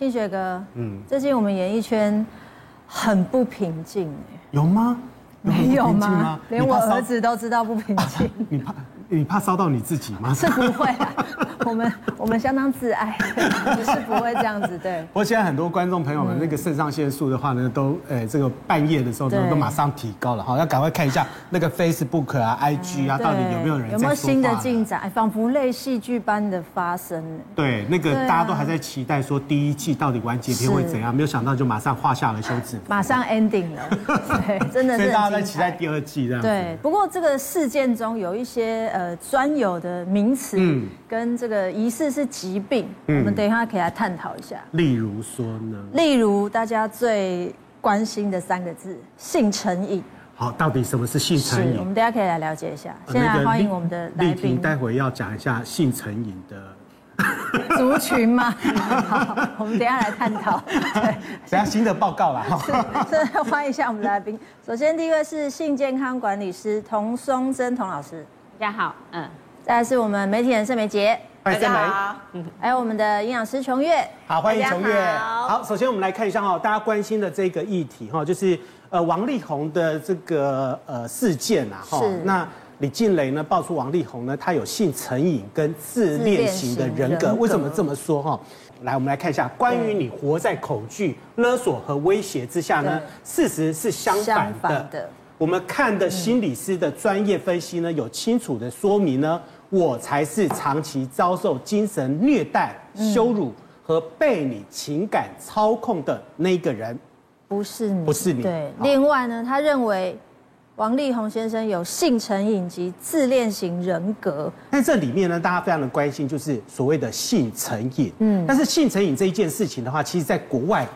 庆学哥，嗯，最近我们演艺圈很不平静，有吗？没有吗？连我儿子都知道不平静。你怕？你怕烧到你自己吗？是不会啊，我们我们相当自爱，只是不会这样子，对。不过现在很多观众朋友们，那个肾上腺素的话呢，都诶这个半夜的时候都都马上提高了哈，要赶快看一下那个 Facebook 啊、IG 啊，到底有没有人有没有新的进展？仿佛类戏剧般的发生。对，那个大家都还在期待说第一季到底完结篇会怎样，没有想到就马上画下了休止符，马上 ending 了，对，真的是。所以大家在期待第二季这样。对，不过这个事件中有一些呃。呃，专有的名词，嗯，跟这个疑似是疾病，嗯，我们等一下可以来探讨一下。例如说呢？例如大家最关心的三个字——性成瘾。好，到底什么是性成瘾？我们等下可以来了解一下。先来欢迎我们的来宾，待会要讲一下性成瘾的族群吗？好，我们等下来探讨。对，等下新的报告了哈。是，欢迎一下我们的来宾。首先，第一位是性健康管理师童松珍童老师。大家好，嗯，再来是我们媒体人盛美杰，大家好，嗯，还有我们的营养师琼月，好，欢迎琼月，好，首先我们来看一下哈，大家关心的这个议题哈，就是呃王力宏的这个呃事件啊哈，那李静蕾呢爆出王力宏呢他有性成瘾跟自恋型的人格，为什么这么说哈？来，我们来看一下关于你活在恐惧、勒索和威胁之下呢，事实是相反的。我们看的心理师的专业分析呢，有清楚的说明呢，我才是长期遭受精神虐待、羞辱和被你情感操控的那个人，不是你，不是你。对，另外呢，他认为王力宏先生有性成瘾及自恋型人格。那这里面呢，大家非常的关心，就是所谓的性成瘾。嗯，但是性成瘾这一件事情的话，其实在国外。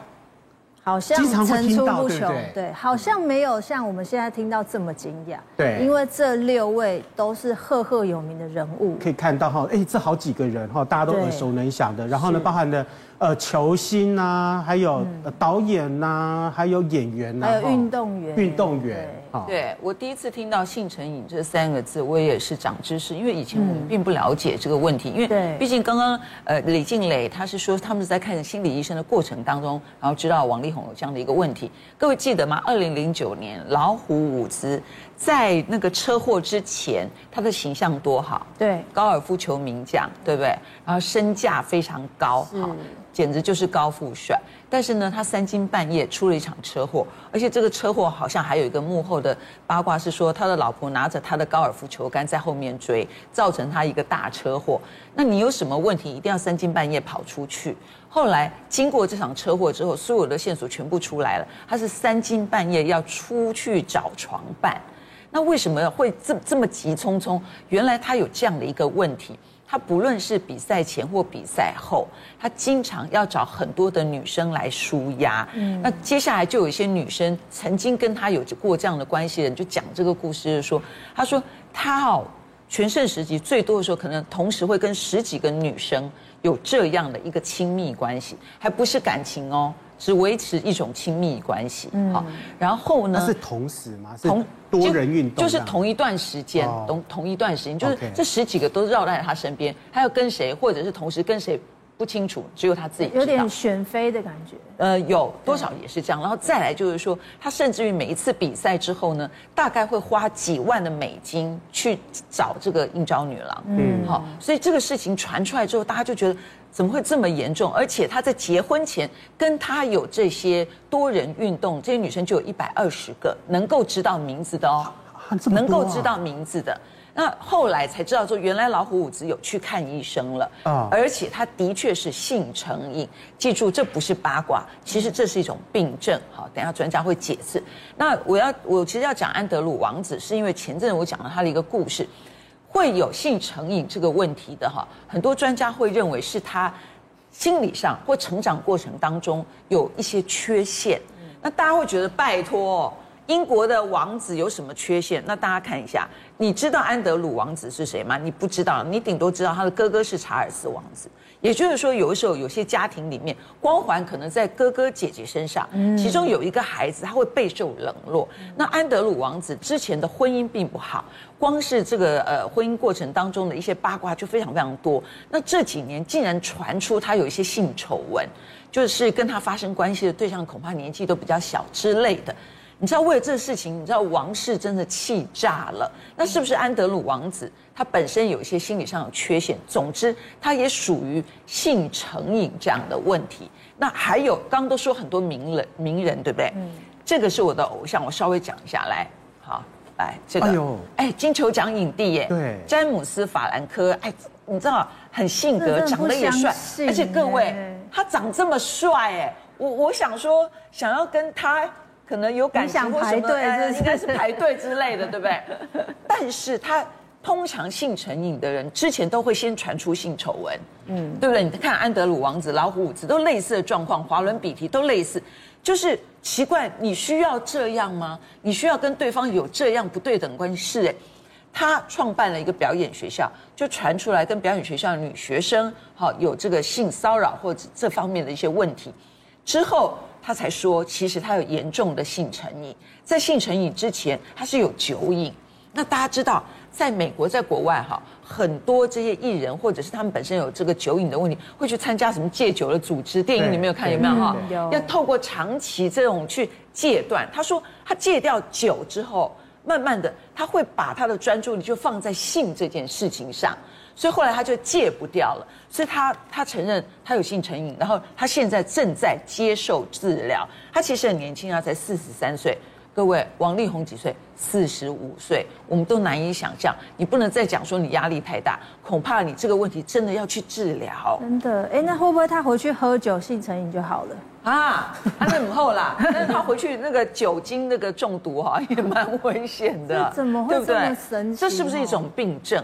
好像层出不穷，对，好像没有像我们现在听到这么惊讶，对，因为这六位都是赫赫有名的人物，可以看到哈，哎，这好几个人哈，大家都耳熟能详的，然后呢，包含了。呃，球星呐，还有导演呐，还有演员呐，还有运动员，运动员。对，我第一次听到“性成瘾”这三个字，我也是长知识，因为以前我们并不了解这个问题。因为毕竟刚刚呃李静蕾他是说他们是在看心理医生的过程当中，然后知道王力宏有这样的一个问题。各位记得吗？二零零九年老虎伍兹在那个车祸之前，他的形象多好，对，高尔夫球名将，对不对？然后身价非常高，好。简直就是高富帅，但是呢，他三更半夜出了一场车祸，而且这个车祸好像还有一个幕后的八卦是说，他的老婆拿着他的高尔夫球杆在后面追，造成他一个大车祸。那你有什么问题，一定要三更半夜跑出去？后来经过这场车祸之后，所有的线索全部出来了，他是三更半夜要出去找床伴，那为什么会这这么急匆匆？原来他有这样的一个问题。他不论是比赛前或比赛后，他经常要找很多的女生来舒压。嗯，那接下来就有一些女生曾经跟他有过这样的关系的人，就讲这个故事，就说他说他哦，全盛时期最多的时候，可能同时会跟十几个女生有这样的一个亲密关系，还不是感情哦。只维持一种亲密关系，好，然后呢？是同时吗？同多人运动，就是同一段时间，同同一段时间，就是这十几个都绕在他身边，他要跟谁，或者是同时跟谁不清楚，只有他自己知道。有点选妃的感觉。呃，有多少也是这样。然后再来就是说，他甚至于每一次比赛之后呢，大概会花几万的美金去找这个应招女郎。嗯，好，所以这个事情传出来之后，大家就觉得。怎么会这么严重？而且他在结婚前跟他有这些多人运动，这些女生就有一百二十个能够知道名字的哦，能够知道名字的。那后来才知道说，原来老虎伍兹有去看医生了啊，而且他的确是性成瘾。记住，这不是八卦，其实这是一种病症。好，等下专家会解释。那我要我其实要讲安德鲁王子，是因为前阵我讲了他的一个故事。会有性成瘾这个问题的哈，很多专家会认为是他心理上或成长过程当中有一些缺陷。那大家会觉得拜托，英国的王子有什么缺陷？那大家看一下，你知道安德鲁王子是谁吗？你不知道，你顶多知道他的哥哥是查尔斯王子。也就是说，有的时候有些家庭里面光环可能在哥哥姐姐身上，其中有一个孩子他会备受冷落。那安德鲁王子之前的婚姻并不好，光是这个呃婚姻过程当中的一些八卦就非常非常多。那这几年竟然传出他有一些性丑闻，就是跟他发生关系的对象恐怕年纪都比较小之类的。你知道为了这个事情，你知道王室真的气炸了。那是不是安德鲁王子他本身有一些心理上有缺陷？总之，他也属于性成瘾这样的问题。那还有刚刚都说很多名人名人对不对？嗯，这个是我的偶像，我稍微讲一下来。好，来这个，哎呦，哎，金球奖影帝耶，对，詹姆斯法兰科，哎，你知道很性格，长得也帅，而且各位他长这么帅，哎，我我想说想要跟他。可能有感情或什么，应该是排队之类的，对不对？但是他通常性成瘾的人之前都会先传出性丑闻，嗯，对不对？你看安德鲁王子、老虎伍兹都类似的状况，华伦比提都类似，就是奇怪，你需要这样吗？你需要跟对方有这样不对等关系？是哎，他创办了一个表演学校，就传出来跟表演学校女学生好有这个性骚扰或者这方面的一些问题，之后。他才说，其实他有严重的性成瘾，在性成瘾之前，他是有酒瘾。那大家知道，在美国，在国外哈，很多这些艺人或者是他们本身有这个酒瘾的问题，会去参加什么戒酒的组织。电影你没有看有没有哈？要透过长期这种去戒断。他说，他戒掉酒之后，慢慢的他会把他的专注力就放在性这件事情上。所以后来他就戒不掉了，所以他他承认他有性成瘾，然后他现在正在接受治疗。他其实很年轻啊，才四十三岁。各位，王力宏几岁？四十五岁，我们都难以想象。你不能再讲说你压力太大，恐怕你这个问题真的要去治疗。真的，哎，那会不会他回去喝酒性成瘾就好了啊？他那母后啦，但是他回去那个酒精那个中毒哈，也蛮危险的。怎么会这么神奇？这是不是一种病症？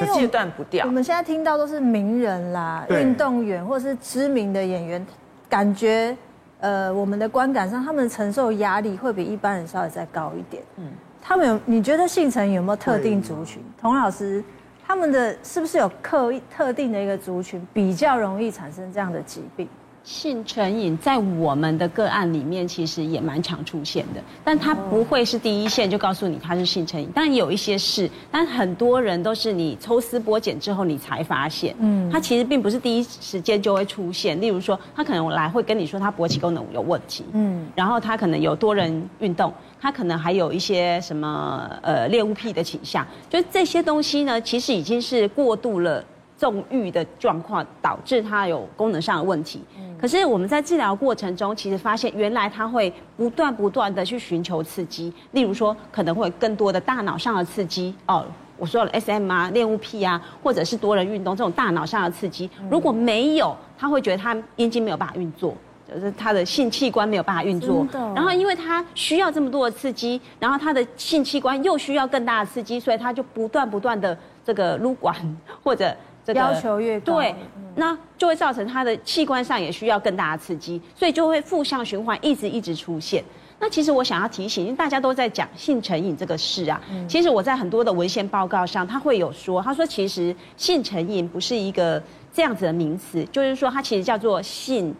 但戒断不掉。我们现在听到都是名人啦，运动员或者是知名的演员，感觉，呃，我们的观感上，他们承受压力会比一般人稍微再高一点。嗯，他们有，你觉得性成有没有特定族群？童老师，他们的是不是有刻意特定的一个族群比较容易产生这样的疾病？性成瘾在我们的个案里面其实也蛮常出现的，但他不会是第一线就告诉你他是性成瘾，但有一些是，但很多人都是你抽丝剥茧之后你才发现，嗯，他其实并不是第一时间就会出现。例如说，他可能来会跟你说他勃起功能有问题，嗯，然后他可能有多人运动，他可能还有一些什么呃猎物癖的倾向，就这些东西呢，其实已经是过度了。纵欲的状况导致他有功能上的问题，可是我们在治疗过程中，其实发现原来他会不断不断的去寻求刺激，例如说可能会更多的大脑上的刺激哦，我说了 SM 啊、恋物癖啊，或者是多人运动这种大脑上的刺激，如果没有，他会觉得他阴茎没有办法运作，就是他的性器官没有办法运作，然后因为他需要这么多的刺激，然后他的性器官又需要更大的刺激，所以他就不断不断的这个撸管或者。这个、要求越高，对，那就会造成他的器官上也需要更大的刺激，所以就会负向循环，一直一直出现。那其实我想要提醒，因为大家都在讲性成瘾这个事啊，其实我在很多的文献报告上，他会有说，他说其实性成瘾不是一个这样子的名词，就是说它其实叫做性，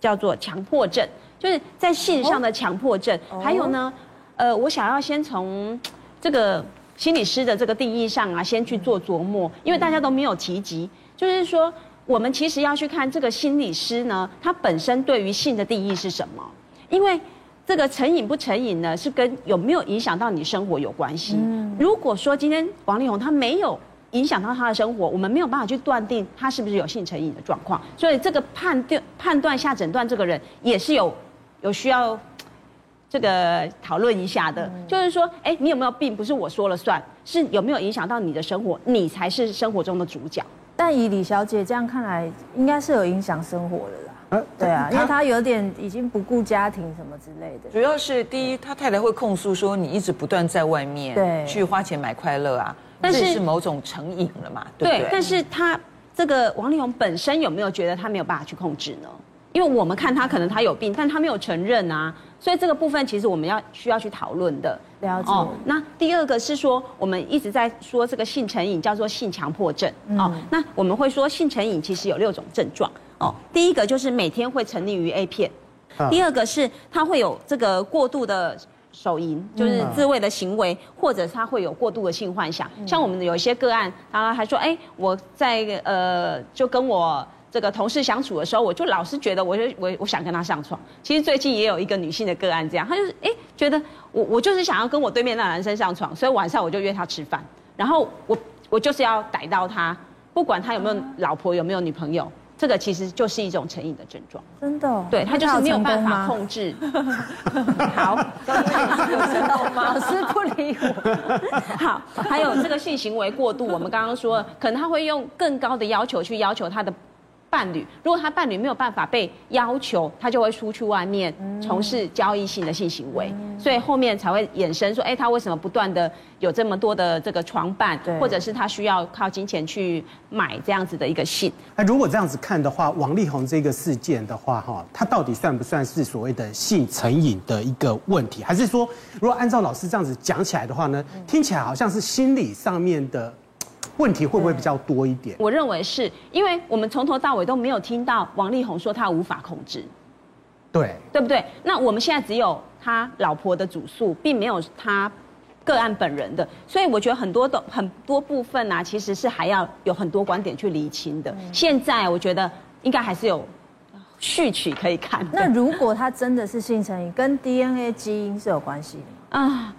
叫做强迫症，就是在性上的强迫症。还有呢，呃，我想要先从这个。心理师的这个定义上啊，先去做琢磨，因为大家都没有提及，就是说，我们其实要去看这个心理师呢，他本身对于性的定义是什么？因为这个成瘾不成瘾呢，是跟有没有影响到你生活有关系。如果说今天王力宏他没有影响到他的生活，我们没有办法去断定他是不是有性成瘾的状况，所以这个判断判断下诊断这个人也是有有需要。这个讨论一下的，就是说，哎，你有没有病？不是我说了算，是有没有影响到你的生活？你才是生活中的主角。但以李小姐这样看来，应该是有影响生活的啦。对啊，因为她有点已经不顾家庭什么之类的。主要是第一，他太太会控诉说，你一直不断在外面对去花钱买快乐啊，但是是某种成瘾了嘛？对不对？对，但是他这个王力宏本身有没有觉得他没有办法去控制呢？因为我们看他可能他有病，但他没有承认啊。所以这个部分其实我们要需要去讨论的。了解。哦，那第二个是说，我们一直在说这个性成瘾叫做性强迫症。哦，那我们会说性成瘾其实有六种症状。哦，第一个就是每天会沉溺于 A 片。第二个是他会有这个过度的手淫，就是自慰的行为，或者他会有过度的性幻想。像我们有一些个案，然后还说，哎，我在呃就跟我。这个同事相处的时候，我就老是觉得，我就我我想跟他上床。其实最近也有一个女性的个案这样，她就是哎觉得我我就是想要跟我对面那男生上床，所以晚上我就约他吃饭，然后我我就是要逮到他，不管他有没有老婆有没有女朋友，这个其实就是一种成瘾的症状。真的、哦？对，他就是没有办法控制。好，老师不理我。好，还有这个性行为过度，我们刚刚说，可能他会用更高的要求去要求他的。伴侣，如果他伴侣没有办法被要求，他就会出去外面从事交易性的性行为，嗯、所以后面才会衍生说，哎，他为什么不断的有这么多的这个床伴，或者是他需要靠金钱去买这样子的一个性？那如果这样子看的话，王力宏这个事件的话，哈，他到底算不算是所谓的性成瘾的一个问题？还是说，如果按照老师这样子讲起来的话呢，听起来好像是心理上面的。问题会不会比较多一点？我认为是因为我们从头到尾都没有听到王力宏说他无法控制，对，对不对？那我们现在只有他老婆的主诉，并没有他个案本人的，所以我觉得很多的很多部分啊，其实是还要有很多观点去厘清的。嗯、现在我觉得应该还是有序曲可以看。那如果他真的是性成瘾，跟 DNA 基因是有关系的吗？啊。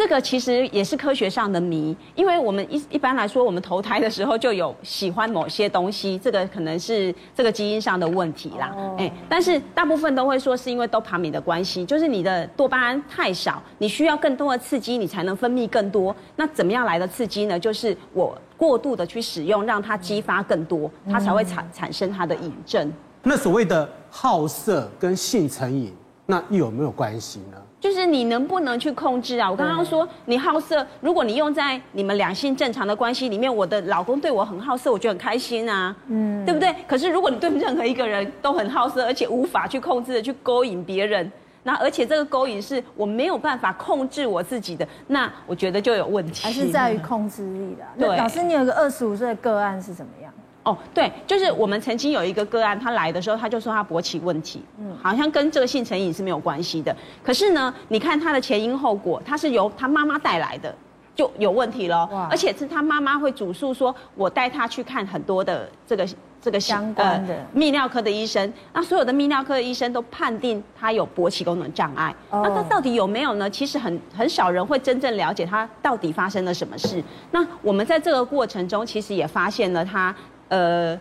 这个其实也是科学上的谜，因为我们一一般来说，我们投胎的时候就有喜欢某些东西，这个可能是这个基因上的问题啦。哎，但是大部分都会说是因为多巴胺的关系，就是你的多巴胺太少，你需要更多的刺激，你才能分泌更多。那怎么样来的刺激呢？就是我过度的去使用，让它激发更多，它才会产产生它的瘾症。那所谓的好色跟性成瘾，那又有没有关系呢？就是你能不能去控制啊？我刚刚说你好色，如果你用在你们两性正常的关系里面，我的老公对我很好色，我就很开心啊，嗯，对不对？可是如果你对任何一个人都很好色，而且无法去控制的去勾引别人，那而且这个勾引是我没有办法控制我自己的，那我觉得就有问题。还是在于控制力的。对，老师，你有个二十五岁的个案是怎么样？哦，对，就是我们曾经有一个个案，他来的时候他就说他勃起问题，嗯，好像跟这个性成瘾是没有关系的。可是呢，你看他的前因后果，他是由他妈妈带来的，就有问题了。哇，而且是他妈妈会主诉说，我带他去看很多的这个这个相关的泌尿科的医生，那所有的泌尿科的医生都判定他有勃起功能障碍。哦，那他到底有没有呢？其实很很少人会真正了解他到底发生了什么事。那我们在这个过程中，其实也发现了他。呃，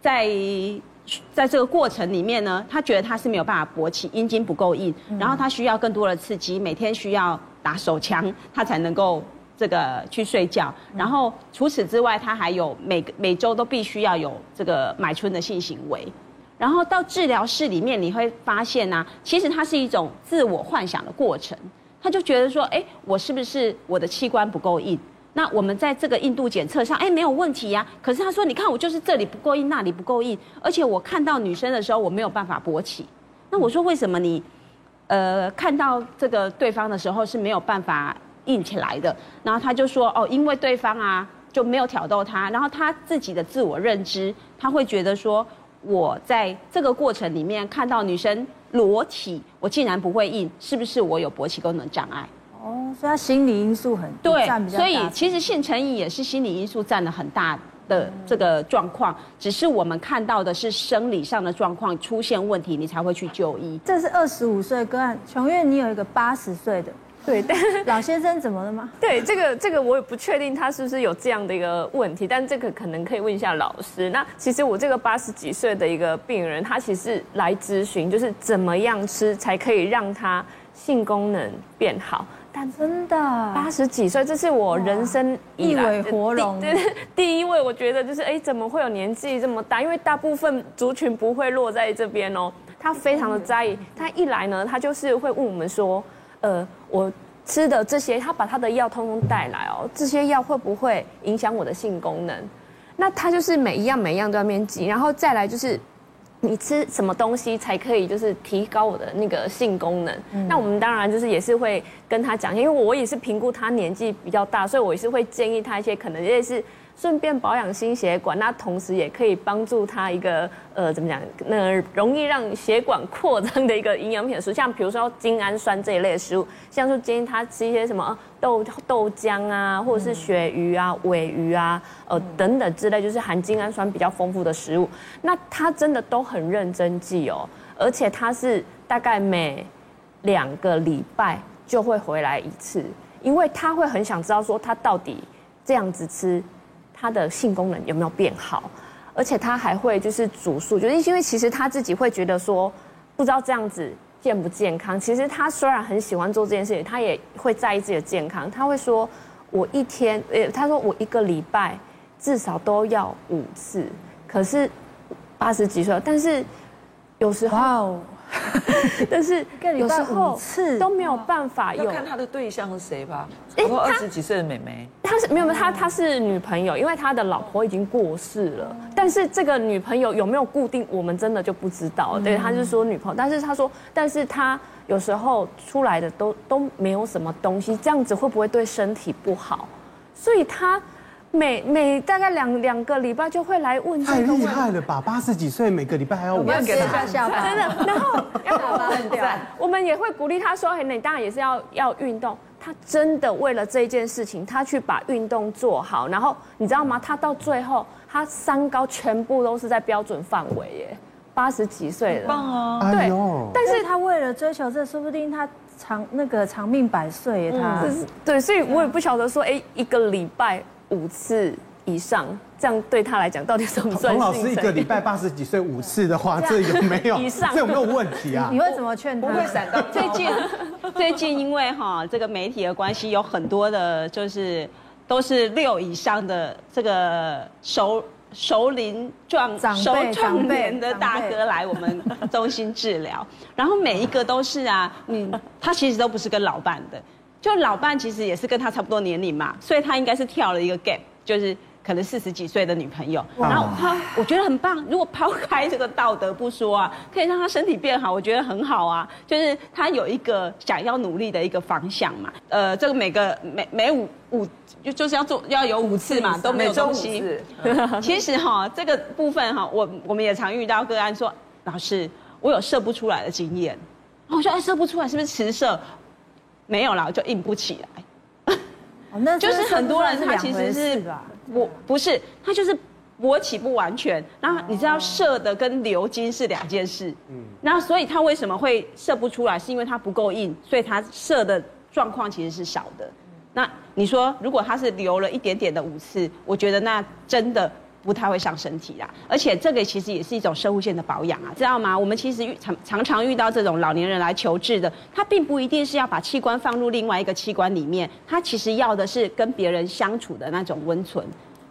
在在这个过程里面呢，他觉得他是没有办法勃起，阴茎不够硬，然后他需要更多的刺激，每天需要打手枪，他才能够这个去睡觉。然后除此之外，他还有每个每周都必须要有这个买春的性行为。然后到治疗室里面，你会发现呢、啊，其实它是一种自我幻想的过程。他就觉得说，哎，我是不是我的器官不够硬？那我们在这个硬度检测上，哎，没有问题呀。可是他说，你看我就是这里不够硬，那里不够硬，而且我看到女生的时候，我没有办法勃起。那我说为什么你，呃，看到这个对方的时候是没有办法硬起来的？然后他就说，哦，因为对方啊就没有挑逗他，然后他自己的自我认知，他会觉得说，我在这个过程里面看到女生裸体，我竟然不会硬，是不是我有勃起功能障碍？哦，所以他心理因素很对，所以其实性成瘾也是心理因素占了很大的这个状况，只是我们看到的是生理上的状况出现问题，你才会去就医。这是二十五岁个案，琼月，你有一个八十岁的，对，但老先生怎么了吗？对，这个这个我也不确定他是不是有这样的一个问题，但这个可能可以问一下老师。那其实我这个八十几岁的一个病人，他其实来咨询，就是怎么样吃才可以让他性功能变好。但真的八十几岁，这是我人生一尾活龙。对，第一位，我觉得就是，哎，怎么会有年纪这么大？因为大部分族群不会落在这边哦。他非常的在意，他一来呢，他就是会问我们说，呃，我吃的这些，他把他的药通通带来哦，这些药会不会影响我的性功能？那他就是每一样每一样都要面记，然后再来就是。你吃什么东西才可以就是提高我的那个性功能？嗯、那我们当然就是也是会跟他讲，因为我也是评估他年纪比较大，所以我也是会建议他一些可能类似顺便保养心血管，那同时也可以帮助他一个呃怎么讲，那容易让血管扩张的一个营养品食物，像比如说精氨酸这一类的食物，像说建议他吃一些什么豆豆浆啊，或者是鳕鱼啊、尾鱼啊，呃等等之类，就是含精氨酸比较丰富的食物。那他真的都很认真记哦，而且他是大概每两个礼拜就会回来一次，因为他会很想知道说他到底这样子吃。他的性功能有没有变好？而且他还会就是煮素，就是因为其实他自己会觉得说，不知道这样子健不健康。其实他虽然很喜欢做这件事情，他也会在意自己的健康。他会说，我一天，呃，他说我一个礼拜至少都要五次。可是八十几岁，但是有时候。但是有时候都没有办法有。看他的对象是谁吧？哎，二十几岁的妹妹，她是没有没有，她她是女朋友，因为他的老婆已经过世了。但是这个女朋友有没有固定，我们真的就不知道。对，他就说女朋友，但是他说，但是他有时候出来的都都没有什么东西，这样子会不会对身体不好？所以他。每每大概两两个礼拜就会来问，太厉害了吧？八十几岁每个礼拜还要问给他下班，真的。然后 要下巴很赞，我们也会鼓励他说：“嘿，你当然也是要要运动。”他真的为了这件事情，他去把运动做好。然后你知道吗？他到最后，他三高全部都是在标准范围耶。八十几岁了，棒啊！对，但是他为了追求这，说不定他长那个长命百岁耶。他对，所以我也不晓得说，哎，一个礼拜。五次以上，这样对他来讲到底算不算？童老师一个礼拜八十几岁五次的话，这有没有？以上，这有没有问题啊？你会怎么劝他？不会闪到。最近，最近因为哈这个媒体的关系，有很多的，就是都是六以上的这个熟熟龄壮熟壮年的大哥来我们中心治疗，然后每一个都是啊，嗯他其实都不是跟老伴的。就老伴其实也是跟他差不多年龄嘛，所以他应该是跳了一个 gap，就是可能四十几岁的女朋友。然后他我觉得很棒，如果抛开这个道德不说啊，可以让他身体变好，我觉得很好啊。就是他有一个想要努力的一个方向嘛。呃，这个每个每每五五就就是要做要有五次嘛，都没有东西。其实哈，这个部分哈，我我们也常遇到个案说，老师，我有射不出来的经验。我说哎，射不出来是不是迟射？没有了，就硬不起来。哦，那 就是很多人他其实是我不是他就是勃起不完全，然后你知道射的跟流金是两件事。嗯，然后所以他为什么会射不出来，是因为他不够硬，所以他射的状况其实是少的。那你说如果他是流了一点点的五次，我觉得那真的。不太会伤身体啦，而且这个其实也是一种生物线的保养啊，知道吗？我们其实遇常常常遇到这种老年人来求治的，他并不一定是要把器官放入另外一个器官里面，他其实要的是跟别人相处的那种温存。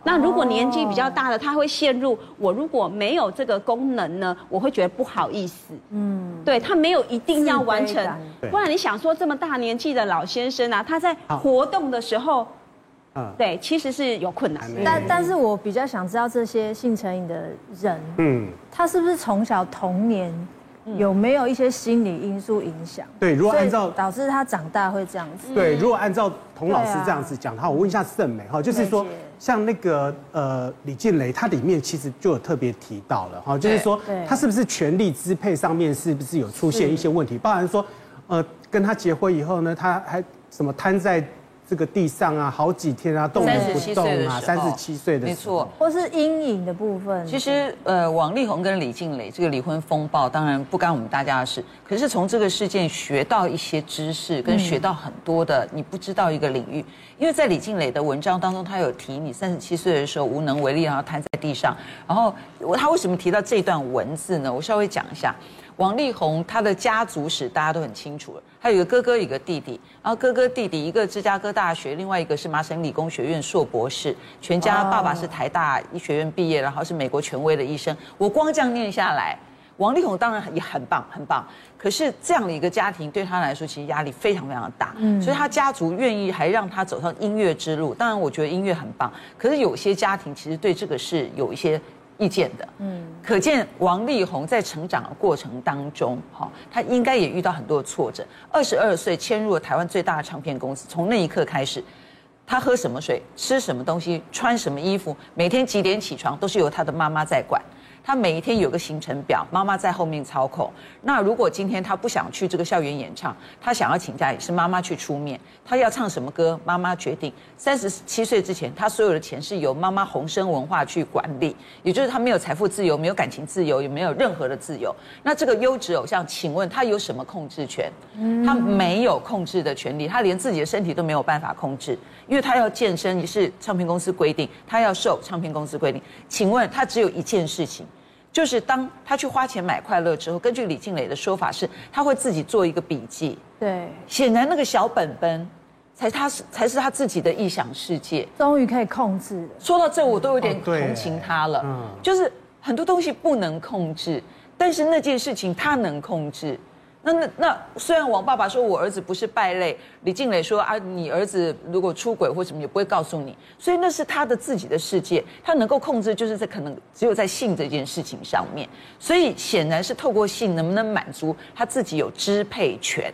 那如果年纪比较大的，他会陷入我如果没有这个功能呢，我会觉得不好意思。嗯，对，他没有一定要完成，不然你想说这么大年纪的老先生啊，他在活动的时候。对，其实是有困难的，但但是我比较想知道这些性成瘾的人，嗯，他是不是从小童年有没有一些心理因素影响？对，如果按照导致他长大会这样子。对，如果按照童老师这样子讲的话，我问一下盛美哈，就是说像那个呃李静蕾，他里面其实就有特别提到了哈，就是说他是不是权力支配上面是不是有出现一些问题？包含说呃跟他结婚以后呢，他还什么瘫在。这个地上啊，好几天啊，动不动啊，三十七岁的，没错，或是阴影的部分。其实，呃，王力宏跟李静蕾这个离婚风暴，当然不干我们大家的事。可是从这个事件学到一些知识，跟学到很多的你不知道一个领域。因为在李静蕾的文章当中，他有提你三十七岁的时候无能为力，然后瘫在地上。然后他为什么提到这段文字呢？我稍微讲一下。王力宏他的家族史大家都很清楚了，他有一个哥哥，一个弟弟，然后哥哥弟弟一个芝加哥大学，另外一个是麻省理工学院硕博士，全家爸爸是台大医学院毕业，然后是美国权威的医生。我光这样念下来，王力宏当然也很棒，很棒。可是这样的一个家庭对他来说，其实压力非常非常的大，嗯，所以他家族愿意还让他走上音乐之路。当然，我觉得音乐很棒，可是有些家庭其实对这个是有一些。意见的，嗯，可见王力宏在成长的过程当中，哈，他应该也遇到很多的挫折。二十二岁迁入了台湾最大的唱片公司，从那一刻开始，他喝什么水，吃什么东西，穿什么衣服，每天几点起床，都是由他的妈妈在管。他每一天有个行程表，妈妈在后面操控。那如果今天他不想去这个校园演唱，他想要请假，也是妈妈去出面。他要唱什么歌，妈妈决定。三十七岁之前，他所有的钱是由妈妈红生文化去管理，也就是他没有财富自由，没有感情自由，也没有任何的自由。那这个优质偶像，请问他有什么控制权？他没有控制的权利，他连自己的身体都没有办法控制，因为他要健身也是唱片公司规定，他要受唱片公司规定。请问他只有一件事情。就是当他去花钱买快乐之后，根据李静蕾的说法是，他会自己做一个笔记。对，显然那个小本本，才他是才是他自己的臆想世界。终于可以控制了。说到这，我都有点同情他了。嗯，就是很多东西不能控制，但是那件事情他能控制。那那那，虽然王爸爸说我儿子不是败类，李静蕾说啊，你儿子如果出轨或什么也不会告诉你，所以那是他的自己的世界，他能够控制就是在可能只有在性这件事情上面，所以显然是透过性能不能满足他自己有支配权，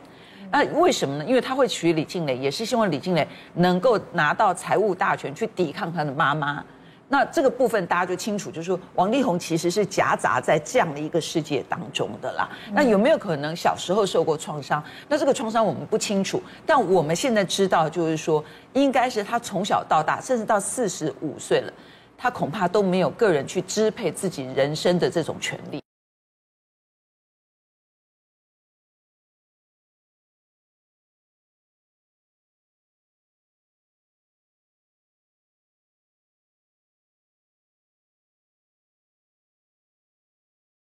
那为什么呢？因为他会娶李静蕾，也是希望李静蕾能够拿到财务大权去抵抗他的妈妈。那这个部分大家就清楚，就是说王力宏其实是夹杂在这样的一个世界当中的啦。那有没有可能小时候受过创伤？那这个创伤我们不清楚，但我们现在知道，就是说应该是他从小到大，甚至到四十五岁了，他恐怕都没有个人去支配自己人生的这种权利。